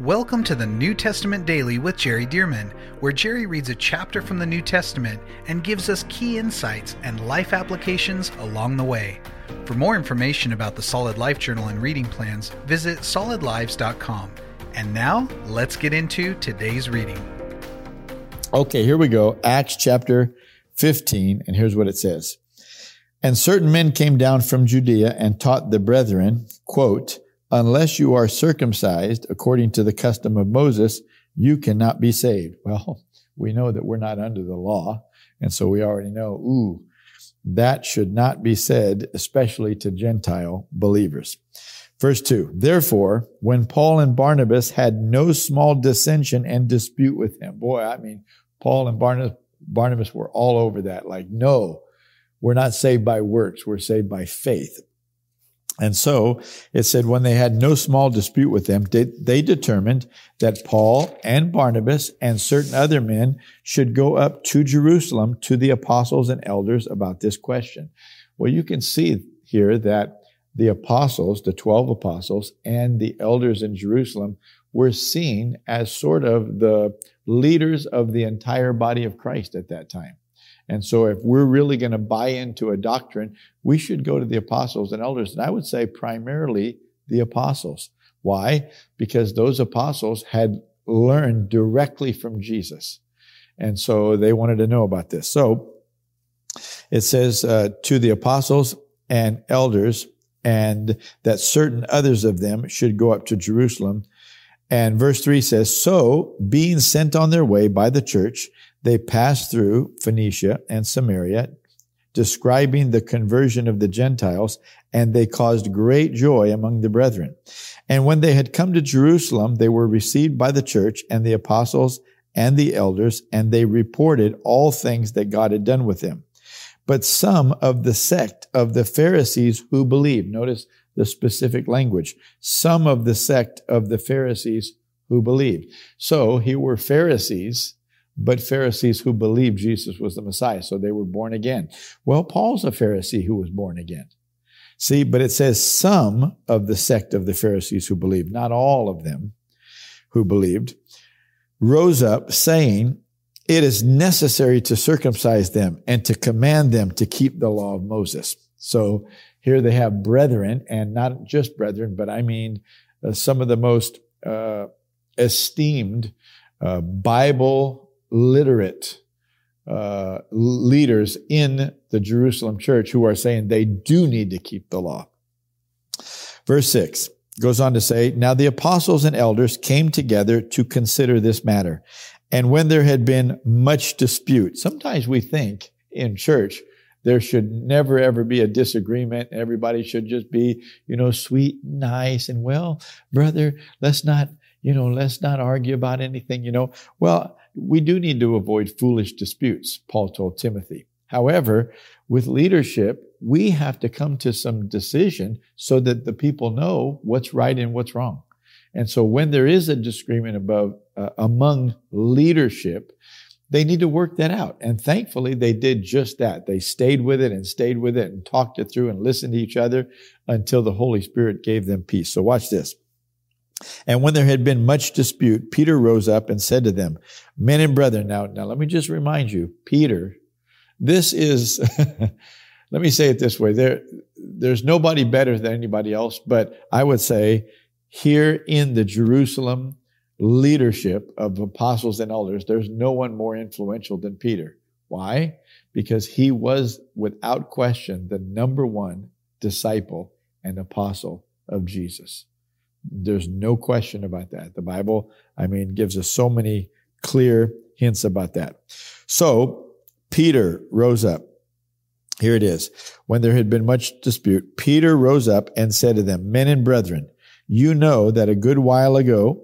Welcome to the New Testament Daily with Jerry Dirmann, where Jerry reads a chapter from the New Testament and gives us key insights and life applications along the way. For more information about the Solid Life Journal and reading plans, visit solidlives.com. And now, let's get into today's reading. Okay, here we go. Acts chapter 15, and here's what it says. And certain men came down from Judea and taught the brethren, quote, unless you are circumcised according to the custom of Moses, you cannot be saved. Well, we know that we're not under the law. And so we already know, ooh, that should not be said, especially to Gentile believers. Verse 2 Therefore, when Paul and Barnabas had no small dissension and dispute with him, boy, I mean, Paul and Barnabas, Barnabas were all over that. Like, no, we're not saved by works, we're saved by faith. And so it said, when they had no small dispute with them, they, determined that Paul and Barnabas and certain other men should go up to Jerusalem to the apostles and elders about this question. Well, you can see here that the apostles, the 12 apostles and the elders in Jerusalem were seen as sort of the leaders of the entire body of Christ at that time. And so if we're really going to buy into a doctrine, we should go to the apostles and elders. And I would say primarily the apostles. Why? Because those apostles had learned directly from Jesus. And so they wanted to know about this. So it says uh, to the apostles and elders, and that certain others of them should go up to Jerusalem. And verse 3 says, So, being sent on their way by the church, they passed through Phoenicia and Samaria, describing the conversion of the Gentiles, and they caused great joy among the brethren. And when they had come to Jerusalem, they were received by the church and the apostles and the elders, and they reported all things that God had done with them. But some of the sect of the Pharisees who believed, notice the specific language, some of the sect of the Pharisees who believed. So here were Pharisees but Pharisees who believed Jesus was the Messiah. So they were born again. Well, Paul's a Pharisee who was born again. See, but it says some of the sect of the Pharisees who believed, not all of them who believed, rose up saying, it is necessary to circumcise them and to command them to keep the law of Moses. So here they have brethren, and not just brethren, but I mean uh, some of the most uh, esteemed uh, Bible literate uh, leaders in the Jerusalem church who are saying they do need to keep the law. Verse 6 goes on to say, Now the apostles and elders came together to consider this matter. And when there had been much dispute, sometimes we think in church, there should never ever be a disagreement. Everybody should just be, you know, sweet, nice, and well, brother, let's not, you know, let's not argue about anything, you know. Well, we do need to avoid foolish disputes, Paul told Timothy. However, with leadership, we have to come to some decision so that the people know what's right and what's wrong. And so when there is a disagreement above, uh, among leadership, they need to work that out. And thankfully, they did just that. They stayed with it and stayed with it and talked it through and listened to each other until the Holy Spirit gave them peace. So watch this. And when there had been much dispute, Peter rose up and said to them, Men and brethren, now, now let me just remind you, Peter, this is, let me say it this way, there, there's nobody better than anybody else, but I would say here in the Jerusalem leadership of apostles and elders, there's no one more influential than Peter. Why? Because he was without question the number one disciple and apostle of Jesus. There's no question about that. The Bible, I mean, gives us so many clear hints about that. So Peter rose up. Here it is. When there had been much dispute, Peter rose up and said to them, Men and brethren, you know that a good while ago,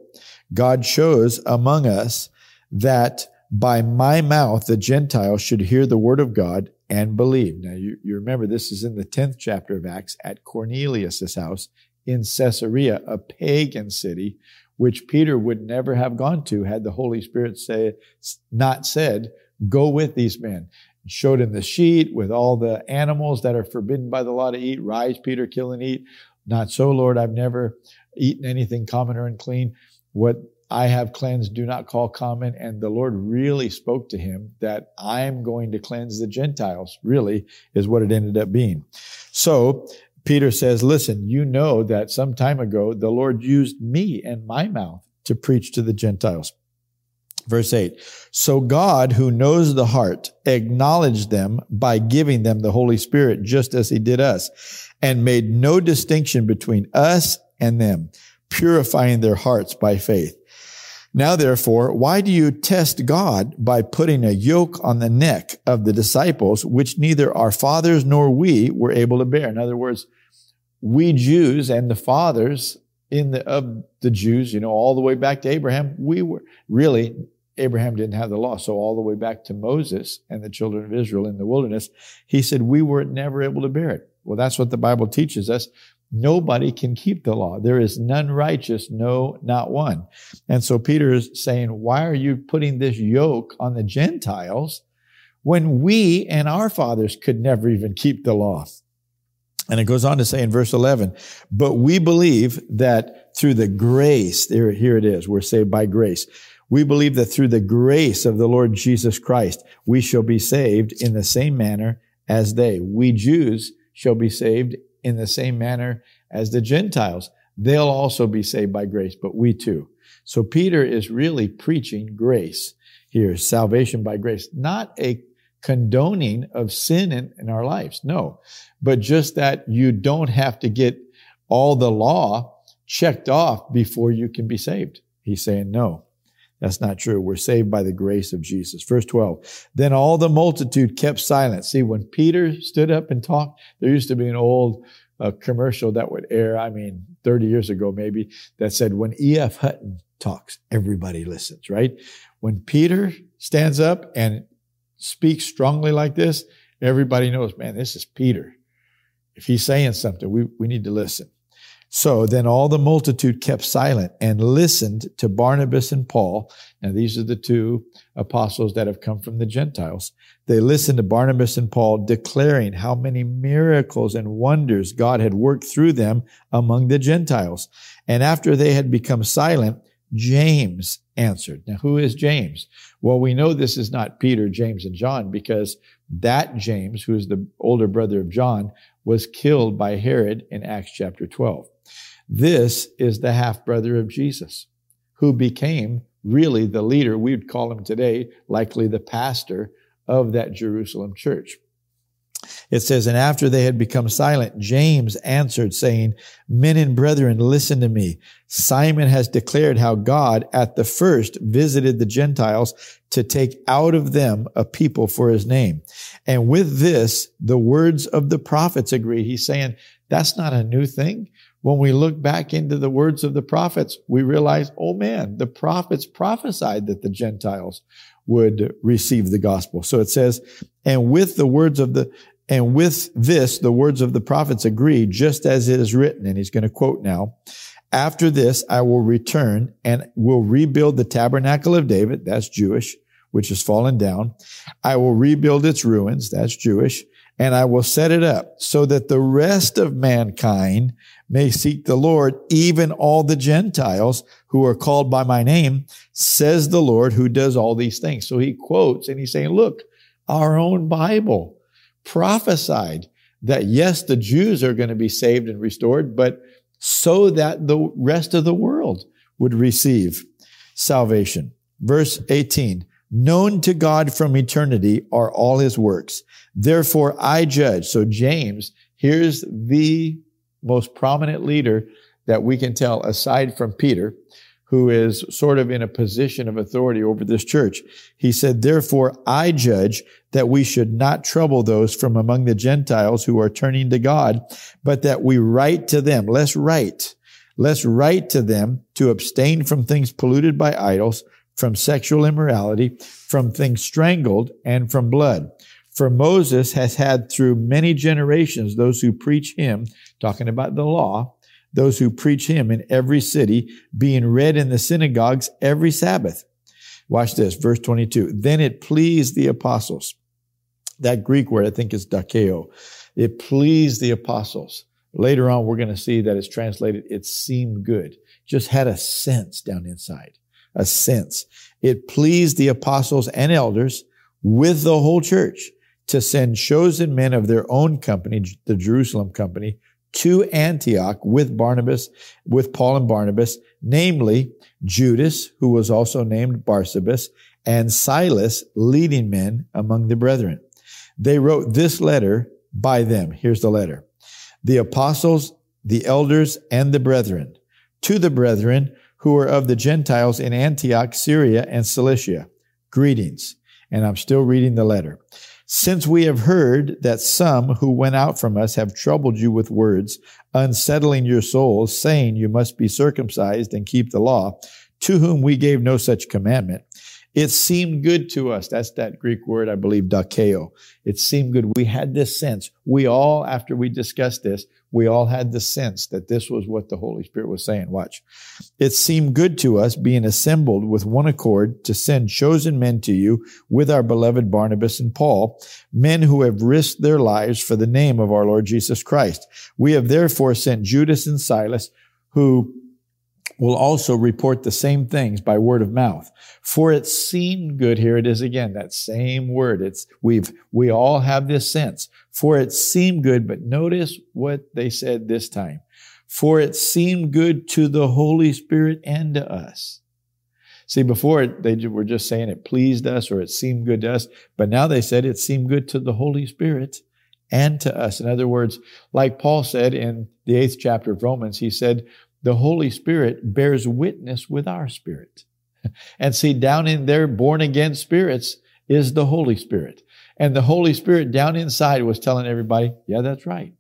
God chose among us that by my mouth the Gentiles should hear the word of God and believe. Now you, you remember this is in the 10th chapter of Acts at Cornelius' house in Caesarea, a pagan city, which Peter would never have gone to had the Holy Spirit say, not said, go with these men. Showed him the sheet with all the animals that are forbidden by the law to eat. Rise, Peter, kill and eat. Not so, Lord. I've never eaten anything common or unclean. what I have cleansed, do not call common. And the Lord really spoke to him that I'm going to cleanse the Gentiles, really, is what it ended up being. So Peter says, listen, you know that some time ago the Lord used me and my mouth to preach to the Gentiles. Verse 8. So God, who knows the heart, acknowledged them by giving them the Holy Spirit, just as he did us, and made no distinction between us and them, purifying their hearts by faith. Now therefore, why do you test God by putting a yoke on the neck of the disciples, which neither our fathers nor we were able to bear? In other words, we Jews and the fathers in the, of the Jews, you know, all the way back to Abraham, we were really, Abraham didn't have the law. So all the way back to Moses and the children of Israel in the wilderness, he said, we were never able to bear it. Well, that's what the Bible teaches us. Nobody can keep the law. There is none righteous, no, not one. And so Peter is saying, why are you putting this yoke on the Gentiles when we and our fathers could never even keep the law? And it goes on to say in verse 11, but we believe that through the grace, there, here it is, we're saved by grace. We believe that through the grace of the Lord Jesus Christ, we shall be saved in the same manner as they. We Jews shall be saved in the same manner as the Gentiles. They'll also be saved by grace, but we too. So Peter is really preaching grace here, salvation by grace, not a condoning of sin in, in our lives. No, but just that you don't have to get all the law checked off before you can be saved. He's saying, no, that's not true. We're saved by the grace of Jesus. Verse 12. Then all the multitude kept silent. See, when Peter stood up and talked, there used to be an old uh, commercial that would air, I mean, 30 years ago maybe, that said, when E.F. Hutton talks, everybody listens, right? When Peter stands up and speaks strongly like this, everybody knows, man, this is Peter. If he's saying something, we, we need to listen. So then all the multitude kept silent and listened to Barnabas and Paul. Now these are the two apostles that have come from the Gentiles. They listened to Barnabas and Paul declaring how many miracles and wonders God had worked through them among the Gentiles. And after they had become silent, James answered. Now, who is James? Well, we know this is not Peter, James, and John because that James, who is the older brother of John, was killed by Herod in Acts chapter 12. This is the half brother of Jesus, who became really the leader, we would call him today, likely the pastor of that Jerusalem church. It says, And after they had become silent, James answered, saying, Men and brethren, listen to me. Simon has declared how God at the first visited the Gentiles to take out of them a people for his name. And with this, the words of the prophets agree. He's saying, that's not a new thing. When we look back into the words of the prophets, we realize, oh man, the prophets prophesied that the Gentiles would receive the gospel. So it says, and with the words of the, and with this, the words of the prophets agree, just as it is written. And he's going to quote now, after this, I will return and will rebuild the tabernacle of David. That's Jewish, which has fallen down. I will rebuild its ruins. That's Jewish. And I will set it up so that the rest of mankind may seek the Lord, even all the Gentiles who are called by my name, says the Lord who does all these things. So he quotes and he's saying, look, our own Bible prophesied that yes, the Jews are going to be saved and restored, but so that the rest of the world would receive salvation. Verse 18, known to God from eternity are all his works. Therefore I judge. So James, here's the most prominent leader that we can tell aside from Peter who is sort of in a position of authority over this church. He said, therefore I judge that we should not trouble those from among the Gentiles who are turning to God, but that we write to them. Let's write. Let's write to them to abstain from things polluted by idols, from sexual immorality, from things strangled, and from blood. For Moses has had through many generations those who preach him, talking about the law, those who preach him in every city, being read in the synagogues every Sabbath. Watch this, verse 22. Then it pleased the apostles. That Greek word, I think, is dakeo. It pleased the apostles. Later on, we're going to see that it's translated, it seemed good. just had a sense down inside, a sense. It pleased the apostles and elders with the whole church to send chosen men of their own company, the Jerusalem company, to Antioch with Barnabas, with Paul and Barnabas, namely Judas, who was also named Barsabas, and Silas, leading men among the brethren. They wrote this letter by them. Here's the letter. The apostles, the elders, and the brethren, to the brethren who are of the Gentiles in Antioch, Syria, and Cilicia. Greetings. And I'm still reading the letter. Since we have heard that some who went out from us have troubled you with words, unsettling your souls, saying you must be circumcised and keep the law, to whom we gave no such commandment, it seemed good to us. That's that Greek word, I believe, dakeo. It seemed good. We had this sense. We all, after we discussed this, we all had the sense that this was what the Holy Spirit was saying. Watch. It seemed good to us, being assembled with one accord, to send chosen men to you with our beloved Barnabas and Paul, men who have risked their lives for the name of our Lord Jesus Christ. We have therefore sent Judas and Silas, who will also report the same things by word of mouth. For it seemed good. Here it is again, that same word. It's, we've, we all have this sense. For it seemed good, but notice what they said this time. For it seemed good to the Holy Spirit and to us. See, before they were just saying it pleased us or it seemed good to us, but now they said it seemed good to the Holy Spirit and to us. In other words, like Paul said in the eighth chapter of Romans, he said, the Holy Spirit bears witness with our spirit. And see, down in their born again spirits is the Holy Spirit. And the Holy Spirit down inside was telling everybody, yeah, that's right.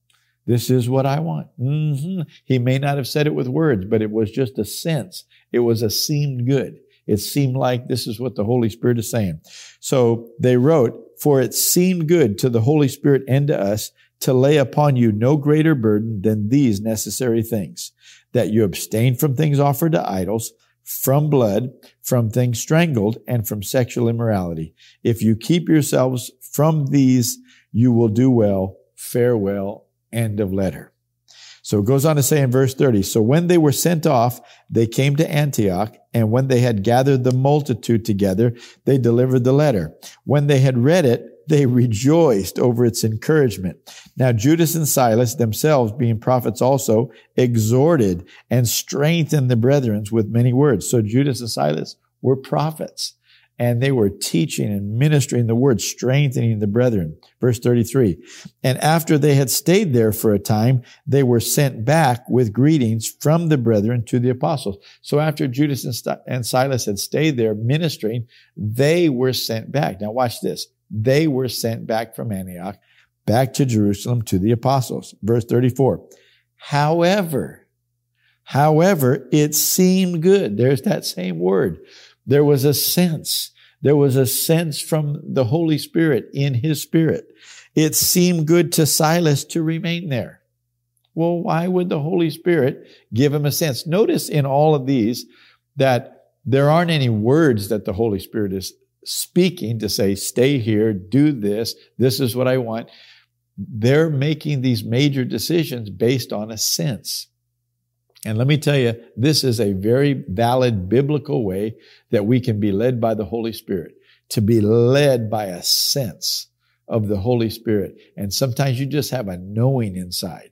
This is what I want. Mm-hmm. He may not have said it with words, but it was just a sense. It was a seemed good. It seemed like this is what the Holy Spirit is saying. So they wrote, for it seemed good to the Holy Spirit and to us to lay upon you no greater burden than these necessary things that you abstain from things offered to idols, from blood, from things strangled, and from sexual immorality. If you keep yourselves from these, you will do well. Farewell. End of letter. So it goes on to say in verse 30, so when they were sent off, they came to Antioch, and when they had gathered the multitude together, they delivered the letter. When they had read it, they rejoiced over its encouragement. Now Judas and Silas, themselves being prophets also, exhorted and strengthened the brethren with many words. So Judas and Silas were prophets and they were teaching and ministering the word, strengthening the brethren. Verse 33. And after they had stayed there for a time, they were sent back with greetings from the brethren to the apostles. So after Judas and Silas had stayed there ministering, they were sent back. Now watch this they were sent back from Antioch, back to Jerusalem to the apostles. Verse 34. However, however, it seemed good. There's that same word. There was a sense. There was a sense from the Holy Spirit in his spirit. It seemed good to Silas to remain there. Well, why would the Holy Spirit give him a sense? Notice in all of these that there aren't any words that the Holy Spirit is speaking to say, stay here, do this, this is what I want. They're making these major decisions based on a sense. And let me tell you, this is a very valid biblical way that we can be led by the Holy Spirit, to be led by a sense of the Holy Spirit. And sometimes you just have a knowing inside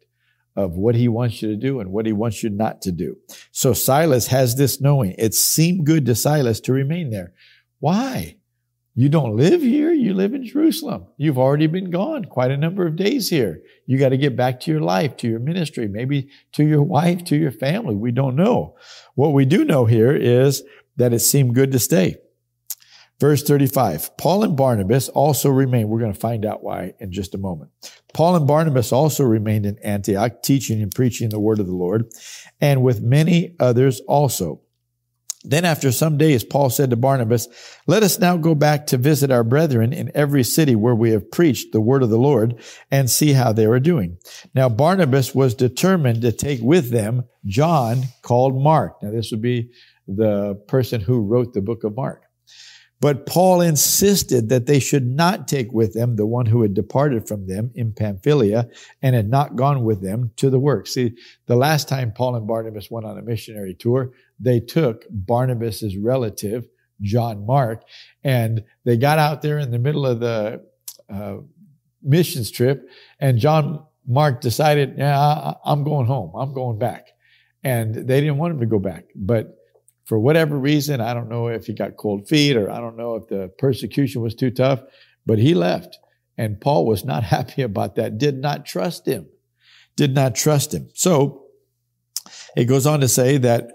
of what he wants you to do and what he wants you not to do. So Silas has this knowing. It seemed good to Silas to remain there. Why? You don't live here. You live in Jerusalem. You've already been gone quite a number of days here. You got to get back to your life, to your ministry, maybe to your wife, to your family. We don't know. What we do know here is that it seemed good to stay. Verse 35, Paul and Barnabas also remained. We're going to find out why in just a moment. Paul and Barnabas also remained in Antioch, teaching and preaching the word of the Lord, and with many others also. Then after some days, Paul said to Barnabas, let us now go back to visit our brethren in every city where we have preached the word of the Lord and see how they are doing. Now Barnabas was determined to take with them John called Mark. Now this would be the person who wrote the book of Mark. But Paul insisted that they should not take with them the one who had departed from them in Pamphylia and had not gone with them to the work. See, the last time Paul and Barnabas went on a missionary tour, they took Barnabas's relative, John Mark, and they got out there in the middle of the uh, missions trip, and John Mark decided, yeah, I'm going home. I'm going back. And they didn't want him to go back. But for whatever reason, I don't know if he got cold feet or I don't know if the persecution was too tough, but he left. And Paul was not happy about that, did not trust him, did not trust him. So it goes on to say that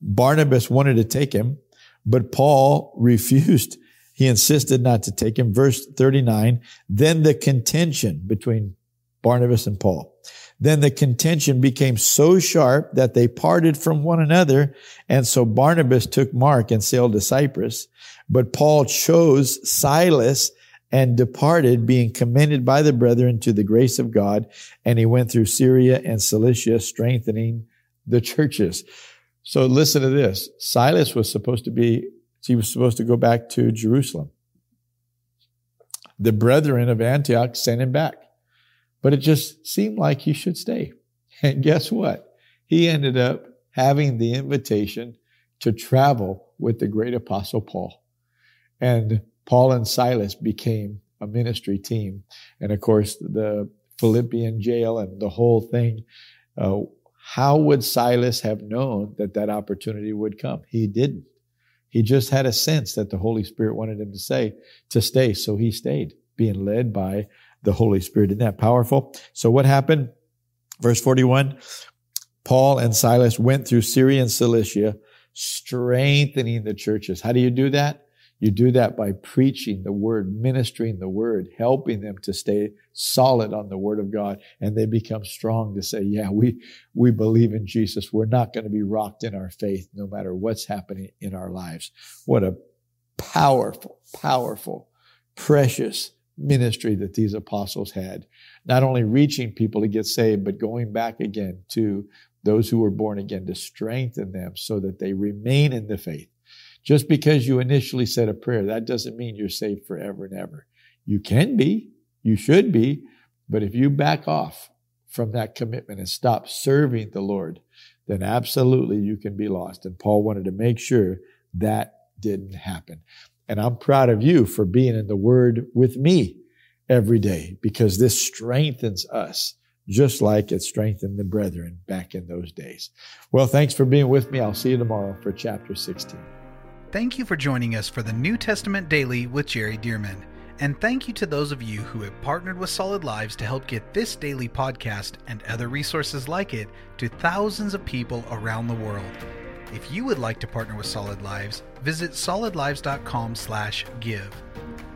Barnabas wanted to take him, but Paul refused. He insisted not to take him. Verse 39, then the contention between Barnabas and Paul. Then the contention became so sharp that they parted from one another. And so Barnabas took Mark and sailed to Cyprus. But Paul chose Silas and departed, being commended by the brethren to the grace of God. And he went through Syria and Cilicia, strengthening the churches. So listen to this. Silas was supposed to be, he was supposed to go back to Jerusalem. The brethren of Antioch sent him back. But it just seemed like he should stay. And guess what? He ended up having the invitation to travel with the great apostle Paul. And Paul and Silas became a ministry team. And of course, the Philippian jail and the whole thing. Uh, how would Silas have known that that opportunity would come? He didn't. He just had a sense that the Holy Spirit wanted him to say, to stay. So he stayed, being led by the Holy Spirit. Isn't that powerful? So what happened? Verse 41, Paul and Silas went through Syria and Cilicia, strengthening the churches. How do you do that? You do that by preaching the word, ministering the word, helping them to stay solid on the word of God. And they become strong to say, yeah, we, we believe in Jesus. We're not going to be rocked in our faith no matter what's happening in our lives. What a powerful, powerful, precious ministry that these apostles had. Not only reaching people to get saved, but going back again to those who were born again to strengthen them so that they remain in the faith. Just because you initially said a prayer, that doesn't mean you're saved forever and ever. You can be, you should be, but if you back off from that commitment and stop serving the Lord, then absolutely you can be lost. And Paul wanted to make sure that didn't happen. And I'm proud of you for being in the Word with me every day because this strengthens us just like it strengthened the brethren back in those days. Well, thanks for being with me. I'll see you tomorrow for chapter 16. Thank you for joining us for the New Testament Daily with Jerry Dirmann. And thank you to those of you who have partnered with Solid Lives to help get this daily podcast and other resources like it to thousands of people around the world. If you would like to partner with Solid Lives, visit solidlives.com/give.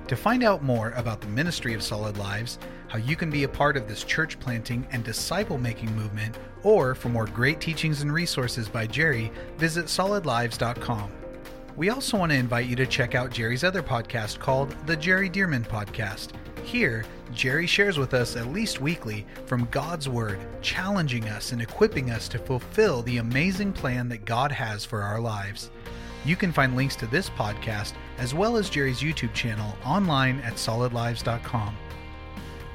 To find out more about the ministry of Solid Lives, how you can be a part of this church planting and disciple making movement, or for more great teachings and resources by Jerry, visit solidlives.com. We also want to invite you to check out Jerry's other podcast called The Jerry Dirmann Podcast. Here, Jerry shares with us at least weekly from God's Word, challenging us and equipping us to fulfill the amazing plan that God has for our lives. You can find links to this podcast as well as Jerry's YouTube channel online at solidlives.com.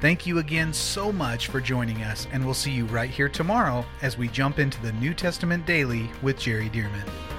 Thank you again so much for joining us, and we'll see you right here tomorrow as we jump into the New Testament Daily with Jerry Dirmann.